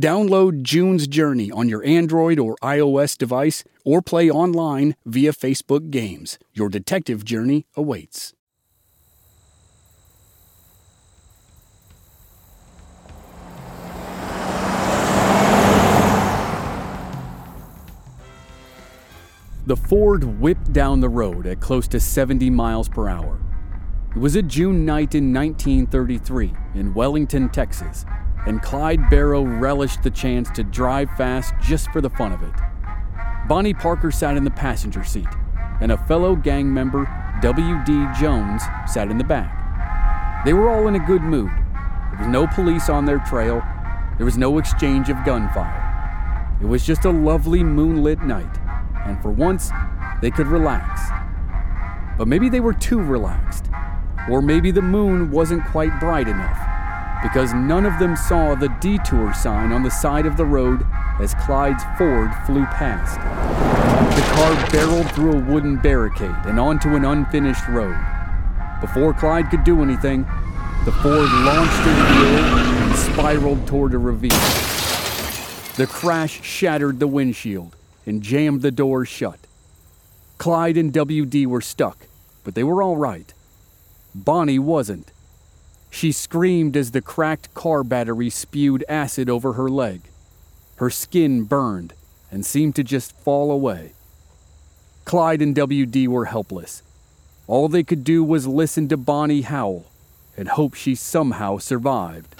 Download June's Journey on your Android or iOS device or play online via Facebook Games. Your detective journey awaits. The Ford whipped down the road at close to 70 miles per hour. It was a June night in 1933 in Wellington, Texas, and Clyde Barrow relished the chance to drive fast just for the fun of it. Bonnie Parker sat in the passenger seat, and a fellow gang member, W.D. Jones, sat in the back. They were all in a good mood. There was no police on their trail, there was no exchange of gunfire. It was just a lovely moonlit night, and for once, they could relax. But maybe they were too relaxed, or maybe the moon wasn't quite bright enough because none of them saw the detour sign on the side of the road as Clyde's Ford flew past. The car barreled through a wooden barricade and onto an unfinished road. Before Clyde could do anything, the Ford launched into the air and spiraled toward a ravine. The crash shattered the windshield and jammed the doors shut. Clyde and WD were stuck, but they were all right. Bonnie wasn't. She screamed as the cracked car battery spewed acid over her leg. Her skin burned and seemed to just fall away. Clyde and WD were helpless. All they could do was listen to Bonnie howl and hope she somehow survived.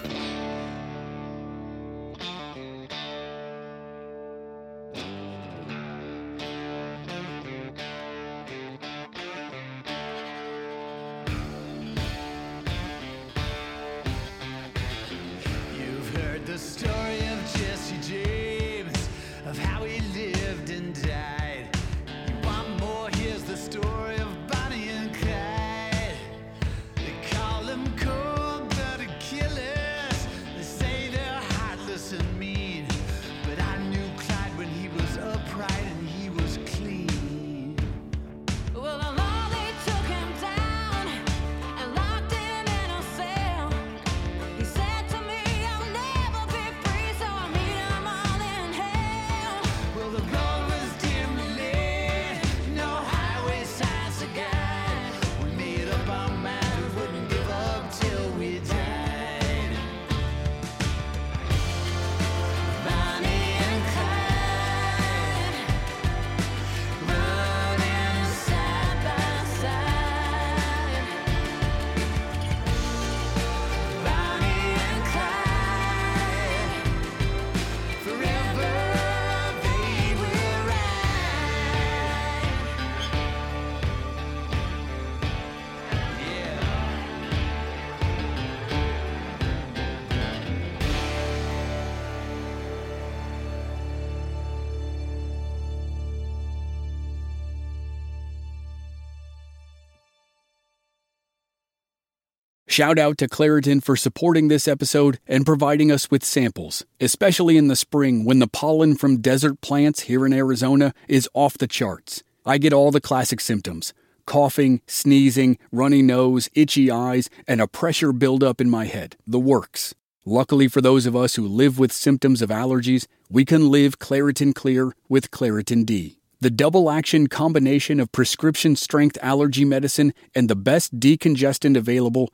Shout out to Claritin for supporting this episode and providing us with samples, especially in the spring when the pollen from desert plants here in Arizona is off the charts. I get all the classic symptoms coughing, sneezing, runny nose, itchy eyes, and a pressure buildup in my head. The works. Luckily for those of us who live with symptoms of allergies, we can live Claritin Clear with Claritin D. The double action combination of prescription strength allergy medicine and the best decongestant available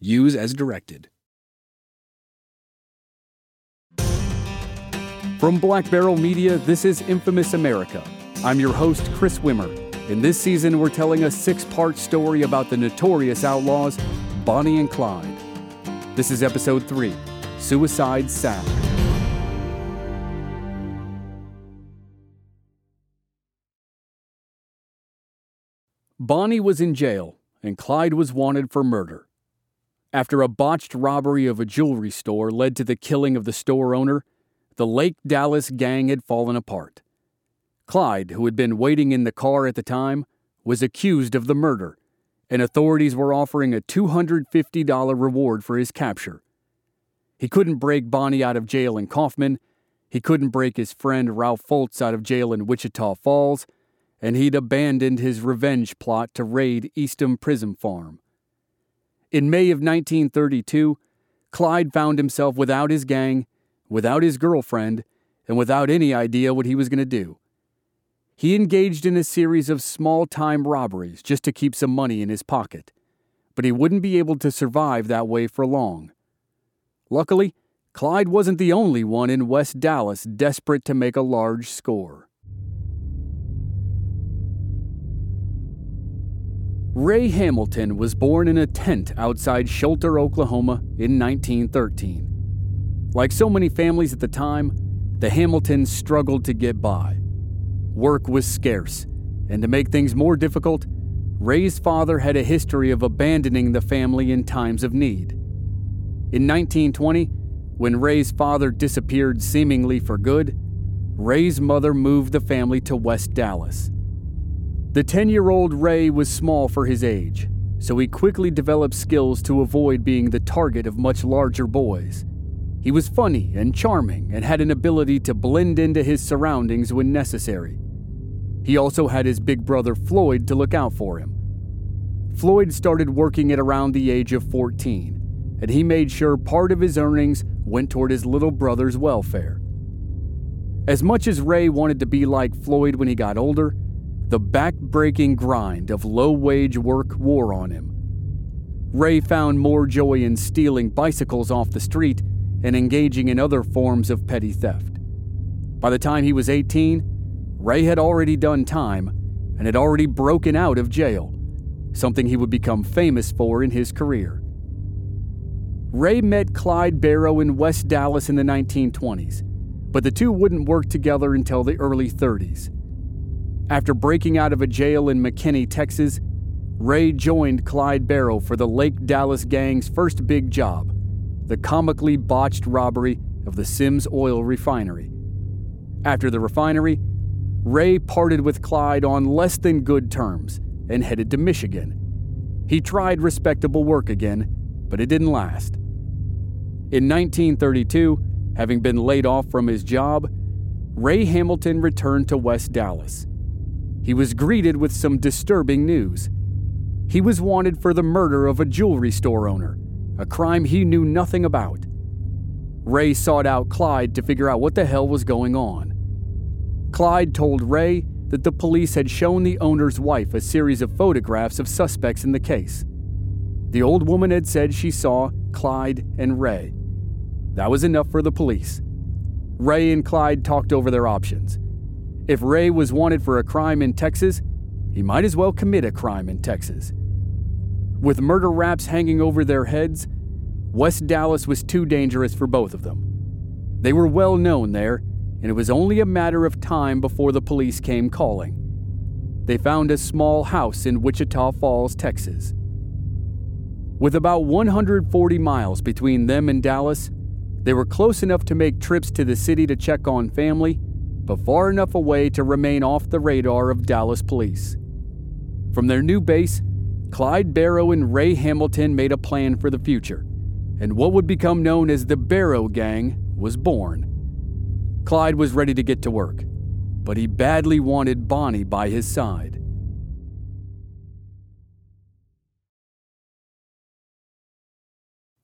Use as directed. From Black Barrel Media, this is Infamous America. I'm your host, Chris Wimmer. In this season, we're telling a six part story about the notorious outlaws, Bonnie and Clyde. This is episode three Suicide Sal. Bonnie was in jail, and Clyde was wanted for murder. After a botched robbery of a jewelry store led to the killing of the store owner, the Lake Dallas gang had fallen apart. Clyde, who had been waiting in the car at the time, was accused of the murder, and authorities were offering a $250 reward for his capture. He couldn't break Bonnie out of jail in Kaufman, he couldn't break his friend Ralph Fults out of jail in Wichita Falls, and he'd abandoned his revenge plot to raid Eastham Prison Farm. In May of 1932, Clyde found himself without his gang, without his girlfriend, and without any idea what he was going to do. He engaged in a series of small time robberies just to keep some money in his pocket, but he wouldn't be able to survive that way for long. Luckily, Clyde wasn't the only one in West Dallas desperate to make a large score. Ray Hamilton was born in a tent outside Schulter, Oklahoma in 1913. Like so many families at the time, the Hamiltons struggled to get by. Work was scarce, and to make things more difficult, Ray's father had a history of abandoning the family in times of need. In 1920, when Ray's father disappeared seemingly for good, Ray's mother moved the family to West Dallas. The 10 year old Ray was small for his age, so he quickly developed skills to avoid being the target of much larger boys. He was funny and charming and had an ability to blend into his surroundings when necessary. He also had his big brother Floyd to look out for him. Floyd started working at around the age of 14, and he made sure part of his earnings went toward his little brother's welfare. As much as Ray wanted to be like Floyd when he got older, the back-breaking grind of low-wage work wore on him. Ray found more joy in stealing bicycles off the street and engaging in other forms of petty theft. By the time he was 18, Ray had already done time and had already broken out of jail, something he would become famous for in his career. Ray met Clyde Barrow in West Dallas in the 1920s, but the two wouldn't work together until the early 30s. After breaking out of a jail in McKinney, Texas, Ray joined Clyde Barrow for the Lake Dallas gang's first big job the comically botched robbery of the Sims Oil Refinery. After the refinery, Ray parted with Clyde on less than good terms and headed to Michigan. He tried respectable work again, but it didn't last. In 1932, having been laid off from his job, Ray Hamilton returned to West Dallas he was greeted with some disturbing news. He was wanted for the murder of a jewelry store owner, a crime he knew nothing about. Ray sought out Clyde to figure out what the hell was going on. Clyde told Ray that the police had shown the owner's wife a series of photographs of suspects in the case. The old woman had said she saw Clyde and Ray. That was enough for the police. Ray and Clyde talked over their options. If Ray was wanted for a crime in Texas, he might as well commit a crime in Texas. With murder raps hanging over their heads, West Dallas was too dangerous for both of them. They were well known there, and it was only a matter of time before the police came calling. They found a small house in Wichita Falls, Texas. With about 140 miles between them and Dallas, they were close enough to make trips to the city to check on family but far enough away to remain off the radar of Dallas police. From their new base, Clyde Barrow and Ray Hamilton made a plan for the future, and what would become known as the Barrow Gang was born. Clyde was ready to get to work, but he badly wanted Bonnie by his side.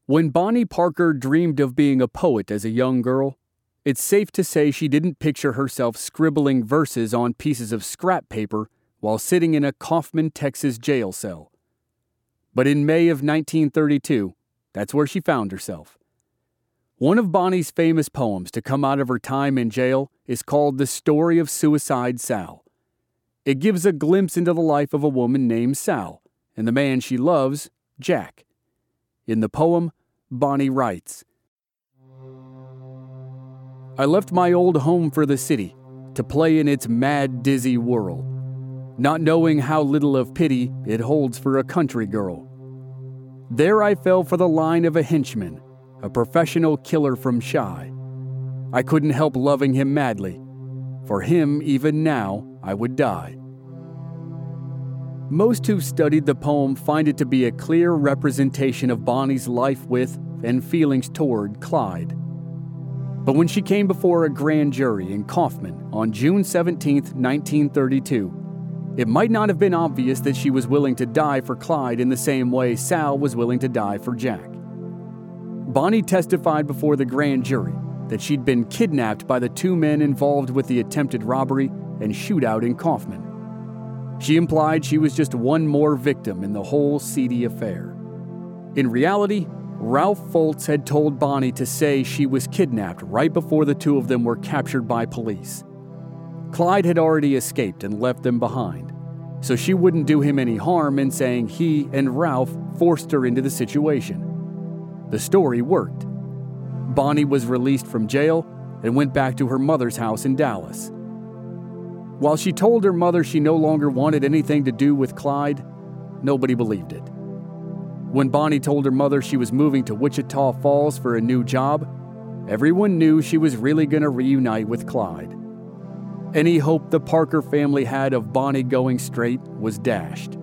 When Bonnie Parker dreamed of being a poet as a young girl, it's safe to say she didn't picture herself scribbling verses on pieces of scrap paper while sitting in a Kaufman, Texas jail cell. But in May of 1932, that's where she found herself. One of Bonnie's famous poems to come out of her time in jail is called The Story of Suicide Sal. It gives a glimpse into the life of a woman named Sal and the man she loves, Jack. In the poem, Bonnie writes I left my old home for the city to play in its mad, dizzy whirl, not knowing how little of pity it holds for a country girl. There I fell for the line of a henchman, a professional killer from Shy. I couldn't help loving him madly. For him, even now, I would die. Most who've studied the poem find it to be a clear representation of Bonnie's life with and feelings toward Clyde. But when she came before a grand jury in Kaufman on June 17, 1932, it might not have been obvious that she was willing to die for Clyde in the same way Sal was willing to die for Jack. Bonnie testified before the grand jury that she'd been kidnapped by the two men involved with the attempted robbery and shootout in Kaufman. She implied she was just one more victim in the whole seedy affair. In reality, Ralph Fults had told Bonnie to say she was kidnapped right before the two of them were captured by police. Clyde had already escaped and left them behind, so she wouldn't do him any harm in saying he and Ralph forced her into the situation. The story worked. Bonnie was released from jail and went back to her mother's house in Dallas. While she told her mother she no longer wanted anything to do with Clyde, nobody believed it. When Bonnie told her mother she was moving to Wichita Falls for a new job, everyone knew she was really going to reunite with Clyde. Any hope the Parker family had of Bonnie going straight was dashed.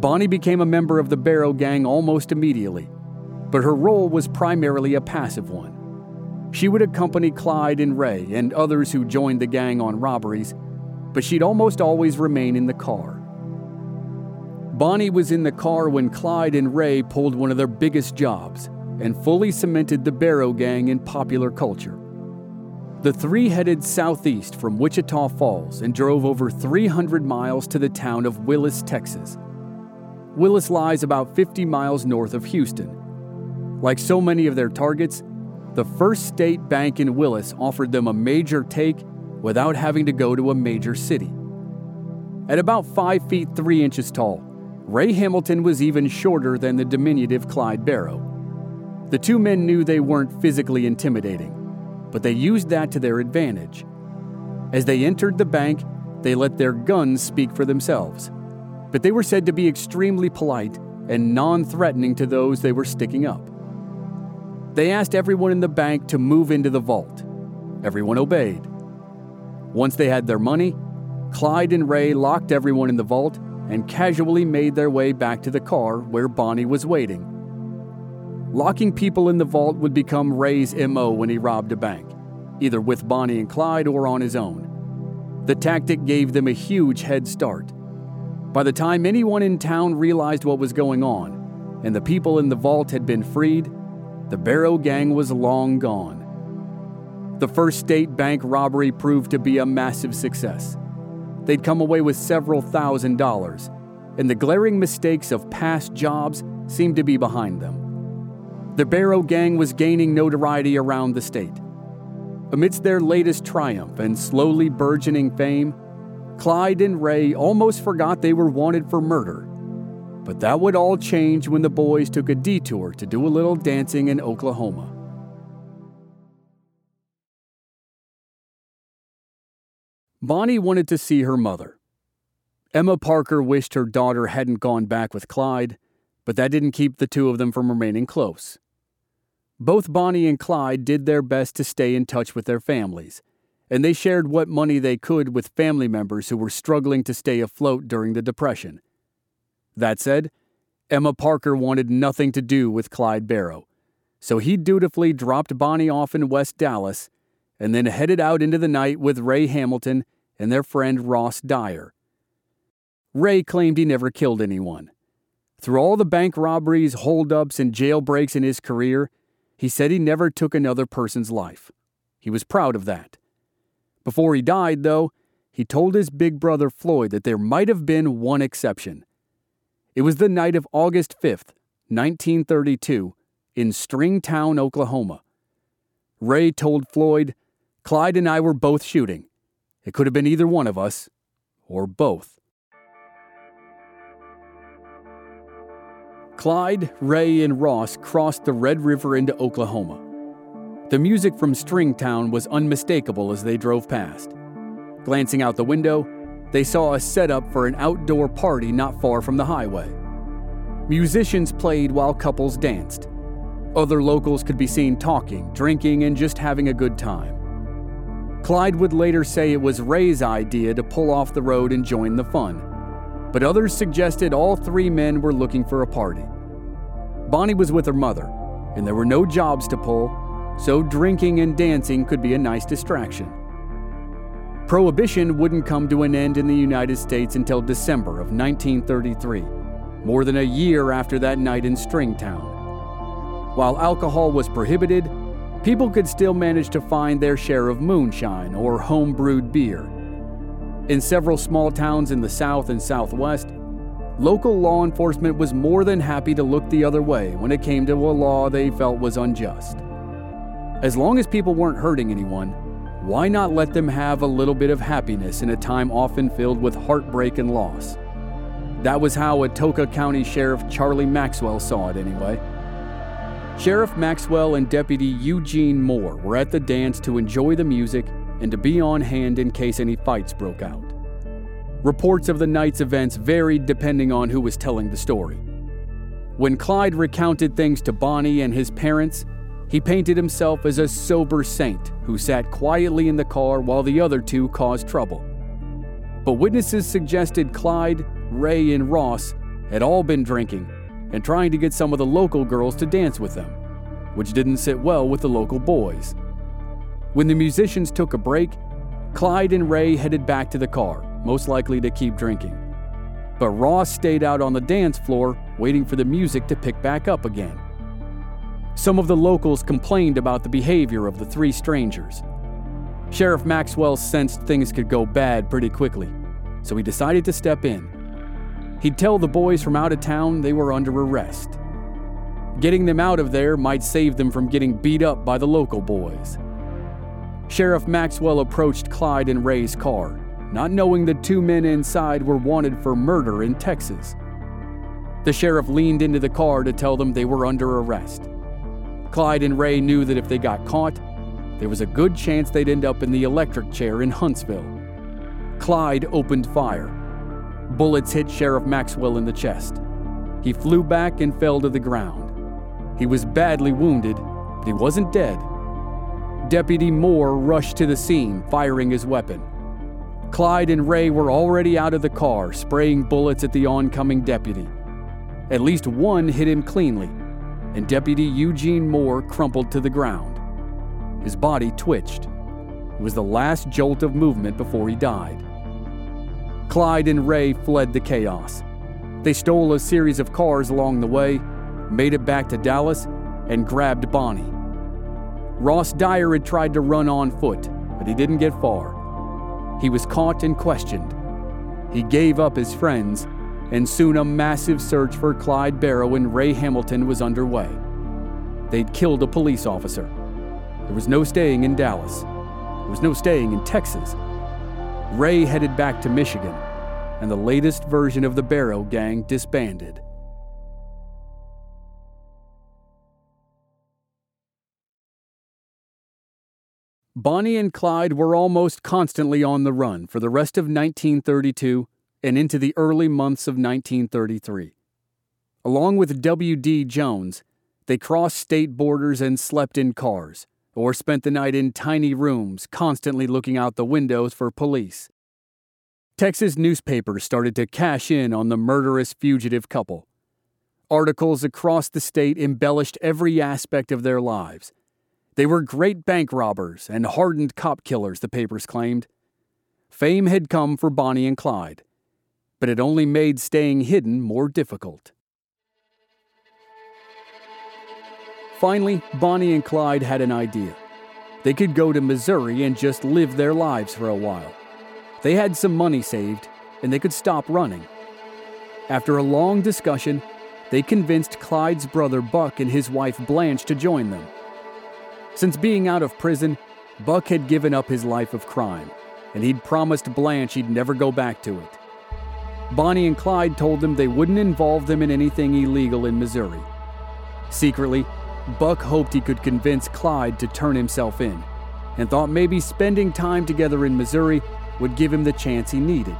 Bonnie became a member of the Barrow Gang almost immediately, but her role was primarily a passive one. She would accompany Clyde and Ray and others who joined the gang on robberies, but she'd almost always remain in the car. Bonnie was in the car when Clyde and Ray pulled one of their biggest jobs and fully cemented the Barrow Gang in popular culture. The three headed southeast from Wichita Falls and drove over 300 miles to the town of Willis, Texas. Willis lies about 50 miles north of Houston. Like so many of their targets, the First State Bank in Willis offered them a major take without having to go to a major city. At about 5 feet 3 inches tall, Ray Hamilton was even shorter than the diminutive Clyde Barrow. The two men knew they weren't physically intimidating, but they used that to their advantage. As they entered the bank, they let their guns speak for themselves, but they were said to be extremely polite and non threatening to those they were sticking up. They asked everyone in the bank to move into the vault. Everyone obeyed. Once they had their money, Clyde and Ray locked everyone in the vault and casually made their way back to the car where Bonnie was waiting. Locking people in the vault would become Ray's MO when he robbed a bank, either with Bonnie and Clyde or on his own. The tactic gave them a huge head start. By the time anyone in town realized what was going on, and the people in the vault had been freed, the Barrow Gang was long gone. The First State Bank robbery proved to be a massive success. They'd come away with several thousand dollars, and the glaring mistakes of past jobs seemed to be behind them. The Barrow Gang was gaining notoriety around the state. Amidst their latest triumph and slowly burgeoning fame, Clyde and Ray almost forgot they were wanted for murder but that would all change when the boys took a detour to do a little dancing in Oklahoma. Bonnie wanted to see her mother. Emma Parker wished her daughter hadn't gone back with Clyde, but that didn't keep the two of them from remaining close. Both Bonnie and Clyde did their best to stay in touch with their families, and they shared what money they could with family members who were struggling to stay afloat during the Depression. That said, Emma Parker wanted nothing to do with Clyde Barrow, so he dutifully dropped Bonnie off in West Dallas and then headed out into the night with Ray Hamilton and their friend Ross Dyer. Ray claimed he never killed anyone. Through all the bank robberies, holdups, and jailbreaks in his career, he said he never took another person's life. He was proud of that. Before he died, though, he told his big brother Floyd that there might have been one exception. It was the night of August 5th, 1932, in Stringtown, Oklahoma. Ray told Floyd, Clyde and I were both shooting. It could have been either one of us, or both. Clyde, Ray, and Ross crossed the Red River into Oklahoma. The music from Stringtown was unmistakable as they drove past. Glancing out the window, they saw a setup for an outdoor party not far from the highway. Musicians played while couples danced. Other locals could be seen talking, drinking, and just having a good time. Clyde would later say it was Ray's idea to pull off the road and join the fun, but others suggested all three men were looking for a party. Bonnie was with her mother, and there were no jobs to pull, so drinking and dancing could be a nice distraction. Prohibition wouldn't come to an end in the United States until December of 1933, more than a year after that night in Stringtown. While alcohol was prohibited, people could still manage to find their share of moonshine or home brewed beer. In several small towns in the South and Southwest, local law enforcement was more than happy to look the other way when it came to a law they felt was unjust. As long as people weren't hurting anyone, why not let them have a little bit of happiness in a time often filled with heartbreak and loss? That was how Atoka County Sheriff Charlie Maxwell saw it, anyway. Sheriff Maxwell and Deputy Eugene Moore were at the dance to enjoy the music and to be on hand in case any fights broke out. Reports of the night's events varied depending on who was telling the story. When Clyde recounted things to Bonnie and his parents, he painted himself as a sober saint who sat quietly in the car while the other two caused trouble. But witnesses suggested Clyde, Ray, and Ross had all been drinking and trying to get some of the local girls to dance with them, which didn't sit well with the local boys. When the musicians took a break, Clyde and Ray headed back to the car, most likely to keep drinking. But Ross stayed out on the dance floor, waiting for the music to pick back up again. Some of the locals complained about the behavior of the three strangers. Sheriff Maxwell sensed things could go bad pretty quickly, so he decided to step in. He'd tell the boys from out of town they were under arrest. Getting them out of there might save them from getting beat up by the local boys. Sheriff Maxwell approached Clyde and Ray's car, not knowing the two men inside were wanted for murder in Texas. The sheriff leaned into the car to tell them they were under arrest. Clyde and Ray knew that if they got caught, there was a good chance they'd end up in the electric chair in Huntsville. Clyde opened fire, Bullets hit Sheriff Maxwell in the chest. He flew back and fell to the ground. He was badly wounded, but he wasn't dead. Deputy Moore rushed to the scene, firing his weapon. Clyde and Ray were already out of the car, spraying bullets at the oncoming deputy. At least one hit him cleanly, and Deputy Eugene Moore crumpled to the ground. His body twitched. It was the last jolt of movement before he died. Clyde and Ray fled the chaos. They stole a series of cars along the way, made it back to Dallas, and grabbed Bonnie. Ross Dyer had tried to run on foot, but he didn't get far. He was caught and questioned. He gave up his friends, and soon a massive search for Clyde Barrow and Ray Hamilton was underway. They'd killed a police officer. There was no staying in Dallas. There was no staying in Texas. Ray headed back to Michigan, and the latest version of the Barrow Gang disbanded. Bonnie and Clyde were almost constantly on the run for the rest of 1932 and into the early months of 1933. Along with W.D. Jones, they crossed state borders and slept in cars or spent the night in tiny rooms, constantly looking out the windows for police. Texas newspapers started to cash in on the murderous fugitive couple. Articles across the state embellished every aspect of their lives. They were great bank robbers and hardened cop killers, the papers claimed. Fame had come for Bonnie and Clyde, but it only made staying hidden more difficult. Finally, Bonnie and Clyde had an idea. They could go to Missouri and just live their lives for a while. They had some money saved, and they could stop running. After a long discussion, they convinced Clyde's brother Buck and his wife Blanche to join them. Since being out of prison, Buck had given up his life of crime, and he'd promised Blanche he'd never go back to it. Bonnie and Clyde told them they wouldn't involve them in anything illegal in Missouri. Secretly, Buck hoped he could convince Clyde to turn himself in, and thought maybe spending time together in Missouri would give him the chance he needed.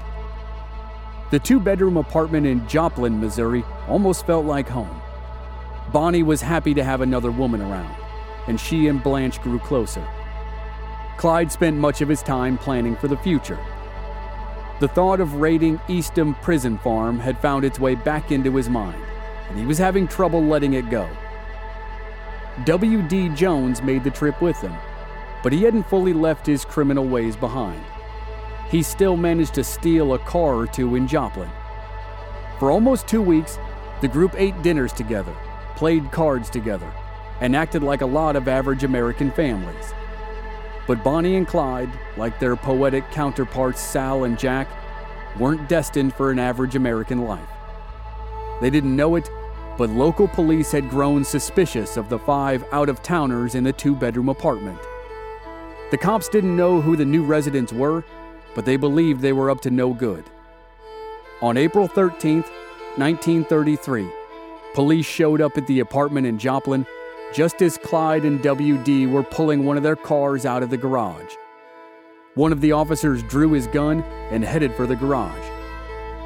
The two bedroom apartment in Joplin, Missouri almost felt like home. Bonnie was happy to have another woman around, and she and Blanche grew closer. Clyde spent much of his time planning for the future. The thought of raiding Eastham Prison Farm had found its way back into his mind, and he was having trouble letting it go. W.D. Jones made the trip with them, but he hadn't fully left his criminal ways behind. He still managed to steal a car or two in Joplin. For almost two weeks, the group ate dinners together, played cards together, and acted like a lot of average American families. But Bonnie and Clyde, like their poetic counterparts Sal and Jack, weren't destined for an average American life. They didn't know it, but local police had grown suspicious of the five out of towners in the two bedroom apartment. The cops didn't know who the new residents were, but they believed they were up to no good. On April 13, 1933, police showed up at the apartment in Joplin just as Clyde and WD were pulling one of their cars out of the garage. One of the officers drew his gun and headed for the garage.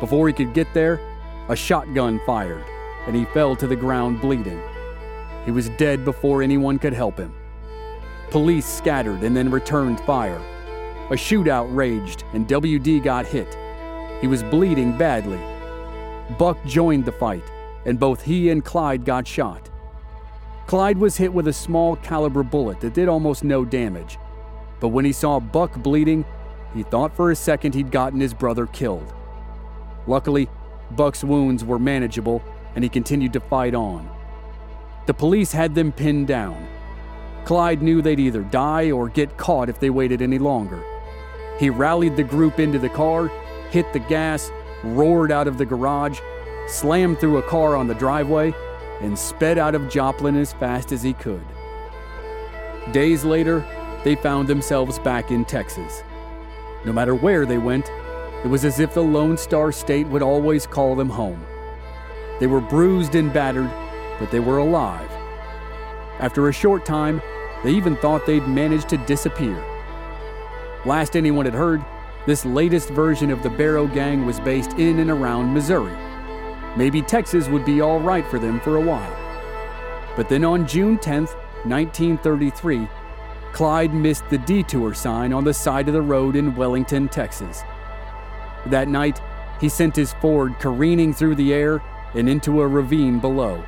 Before he could get there, a shotgun fired and he fell to the ground bleeding. He was dead before anyone could help him. Police scattered and then returned fire. A shootout raged and WD got hit. He was bleeding badly. Buck joined the fight, and both he and Clyde got shot. Clyde was hit with a small caliber bullet that did almost no damage. But when he saw Buck bleeding, he thought for a second he'd gotten his brother killed. Luckily, Buck's wounds were manageable and he continued to fight on. The police had them pinned down. Clyde knew they'd either die or get caught if they waited any longer. He rallied the group into the car, hit the gas, roared out of the garage, slammed through a car on the driveway, and sped out of Joplin as fast as he could. Days later, they found themselves back in Texas. No matter where they went, it was as if the Lone Star State would always call them home. They were bruised and battered, but they were alive. After a short time, they even thought they'd managed to disappear. Last anyone had heard, this latest version of the Barrow Gang was based in and around Missouri. Maybe Texas would be all right for them for a while. But then on June 10, 1933, Clyde missed the detour sign on the side of the road in Wellington, Texas. That night, he sent his Ford careening through the air and into a ravine below.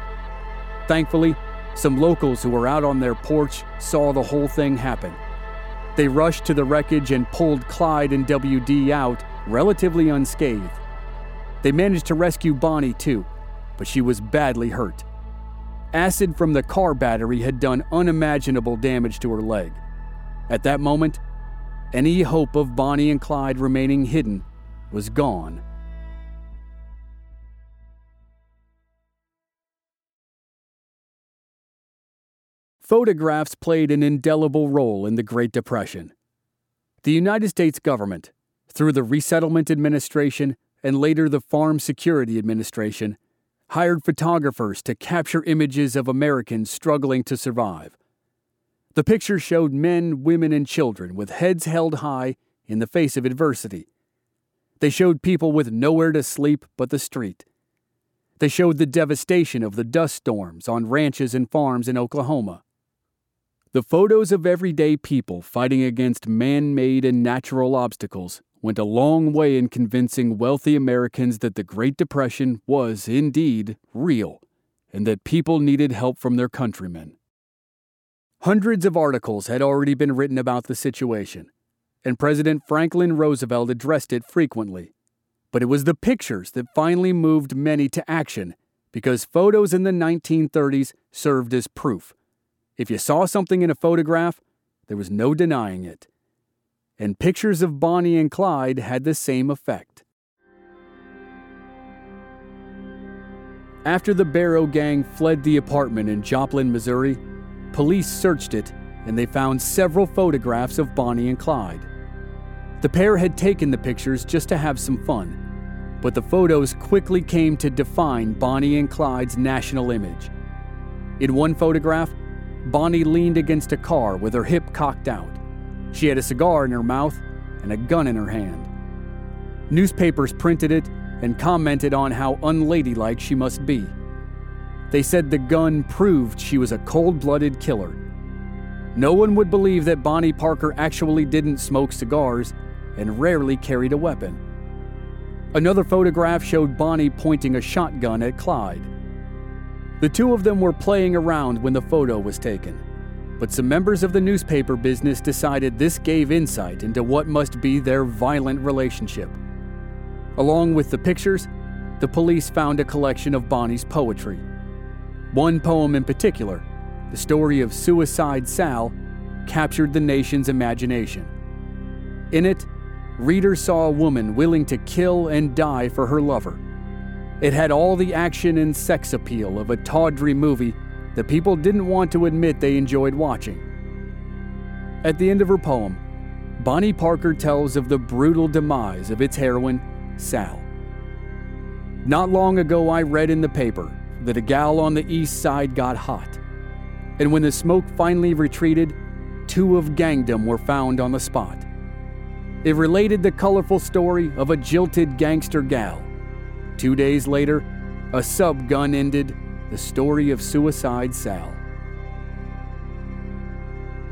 Thankfully, some locals who were out on their porch saw the whole thing happen. They rushed to the wreckage and pulled Clyde and WD out, relatively unscathed. They managed to rescue Bonnie too, but she was badly hurt. Acid from the car battery had done unimaginable damage to her leg. At that moment, any hope of Bonnie and Clyde remaining hidden was gone. Photographs played an indelible role in the Great Depression. The United States government, through the Resettlement Administration and later the Farm Security Administration, hired photographers to capture images of Americans struggling to survive. The pictures showed men, women, and children with heads held high in the face of adversity. They showed people with nowhere to sleep but the street. They showed the devastation of the dust storms on ranches and farms in Oklahoma. The photos of everyday people fighting against man made and natural obstacles went a long way in convincing wealthy Americans that the Great Depression was indeed real and that people needed help from their countrymen. Hundreds of articles had already been written about the situation, and President Franklin Roosevelt addressed it frequently. But it was the pictures that finally moved many to action because photos in the 1930s served as proof If you saw something in a photograph, there was no denying it. And pictures of Bonnie and Clyde had the same effect. After the Barrow gang fled the apartment in Joplin, Missouri, police searched it and they found several photographs of Bonnie and Clyde. The pair had taken the pictures just to have some fun, but the photos quickly came to define Bonnie and Clyde's national image. In one photograph, Bonnie leaned against a car with her hip cocked out. She had a cigar in her mouth and a gun in her hand. Newspapers printed it and commented on how unladylike she must be. They said the gun proved she was a cold blooded killer. No one would believe that Bonnie Parker actually didn't smoke cigars and rarely carried a weapon. Another photograph showed Bonnie pointing a shotgun at Clyde. The two of them were playing around when the photo was taken, but some members of the newspaper business decided this gave insight into what must be their violent relationship. Along with the pictures, the police found a collection of Bonnie's poetry. One poem in particular, the story of Suicide Sal, captured the nation's imagination. In it, readers saw a woman willing to kill and die for her lover. It had all the action and sex appeal of a tawdry movie that people didn't want to admit they enjoyed watching. At the end of her poem, Bonnie Parker tells of the brutal demise of its heroine, Sal. Not long ago, I read in the paper that a gal on the east side got hot. And when the smoke finally retreated, two of gangdom were found on the spot. It related the colorful story of a jilted gangster gal. Two days later, a sub gun ended the story of Suicide Sal.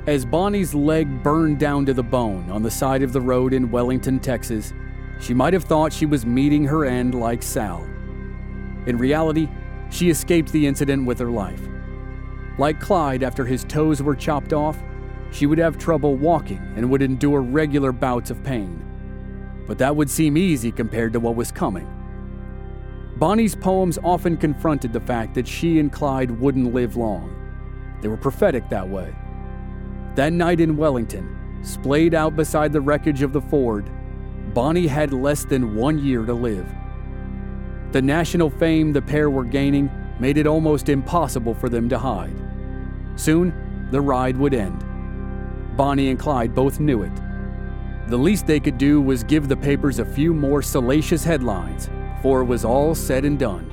As Bonnie's leg burned down to the bone on the side of the road in Wellington, Texas, she might have thought she was meeting her end like Sal. In reality, she escaped the incident with her life. Like Clyde after his toes were chopped off, she would have trouble walking and would endure regular bouts of pain. But that would seem easy compared to what was coming. Bonnie's poems often confronted the fact that she and Clyde wouldn't live long. They were prophetic that way. That night in Wellington, splayed out beside the wreckage of the Ford, Bonnie had less than one year to live. The national fame the pair were gaining made it almost impossible for them to hide. Soon, the ride would end. Bonnie and Clyde both knew it. The least they could do was give the papers a few more salacious headlines before it was all said and done.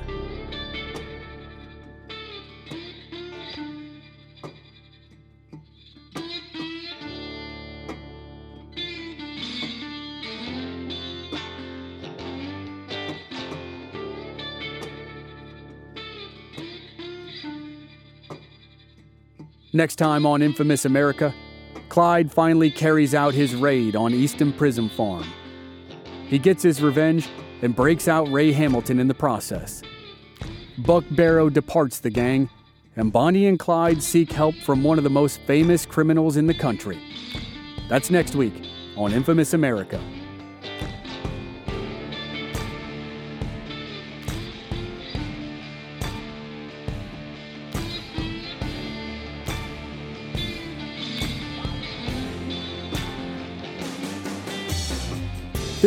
Next time on Infamous America, Clyde finally carries out his raid on Eastham Prison Farm. He gets his revenge and breaks out Ray Hamilton in the process. Buck Barrow departs the gang, and Bonnie and Clyde seek help from one of the most famous criminals in the country. That's next week on Infamous America.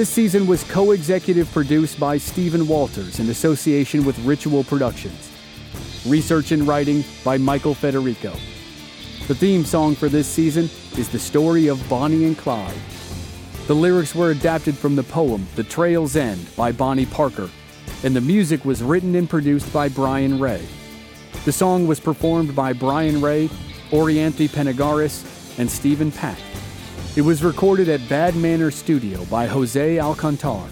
This season was co executive produced by Stephen Walters in association with Ritual Productions. Research and writing by Michael Federico. The theme song for this season is The Story of Bonnie and Clyde. The lyrics were adapted from the poem The Trail's End by Bonnie Parker, and the music was written and produced by Brian Ray. The song was performed by Brian Ray, Orianthi Panagaris, and Stephen Pack. It was recorded at Bad Manor Studio by Jose Alcantar.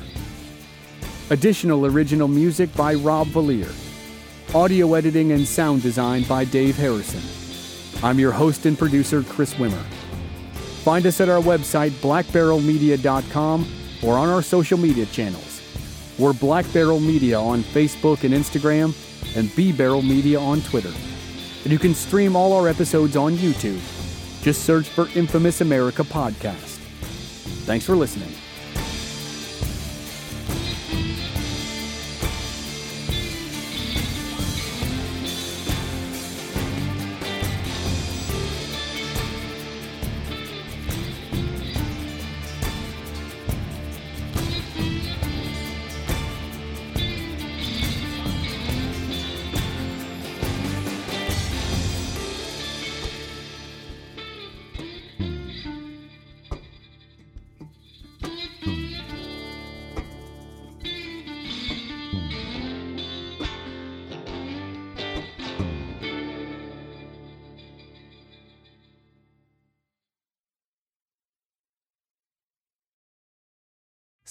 Additional original music by Rob Valier. Audio editing and sound design by Dave Harrison. I'm your host and producer, Chris Wimmer. Find us at our website, blackbarrelmedia.com, or on our social media channels. We're Black Barrel Media on Facebook and Instagram, and B Barrel Media on Twitter. And you can stream all our episodes on YouTube just search for Infamous America Podcast. Thanks for listening.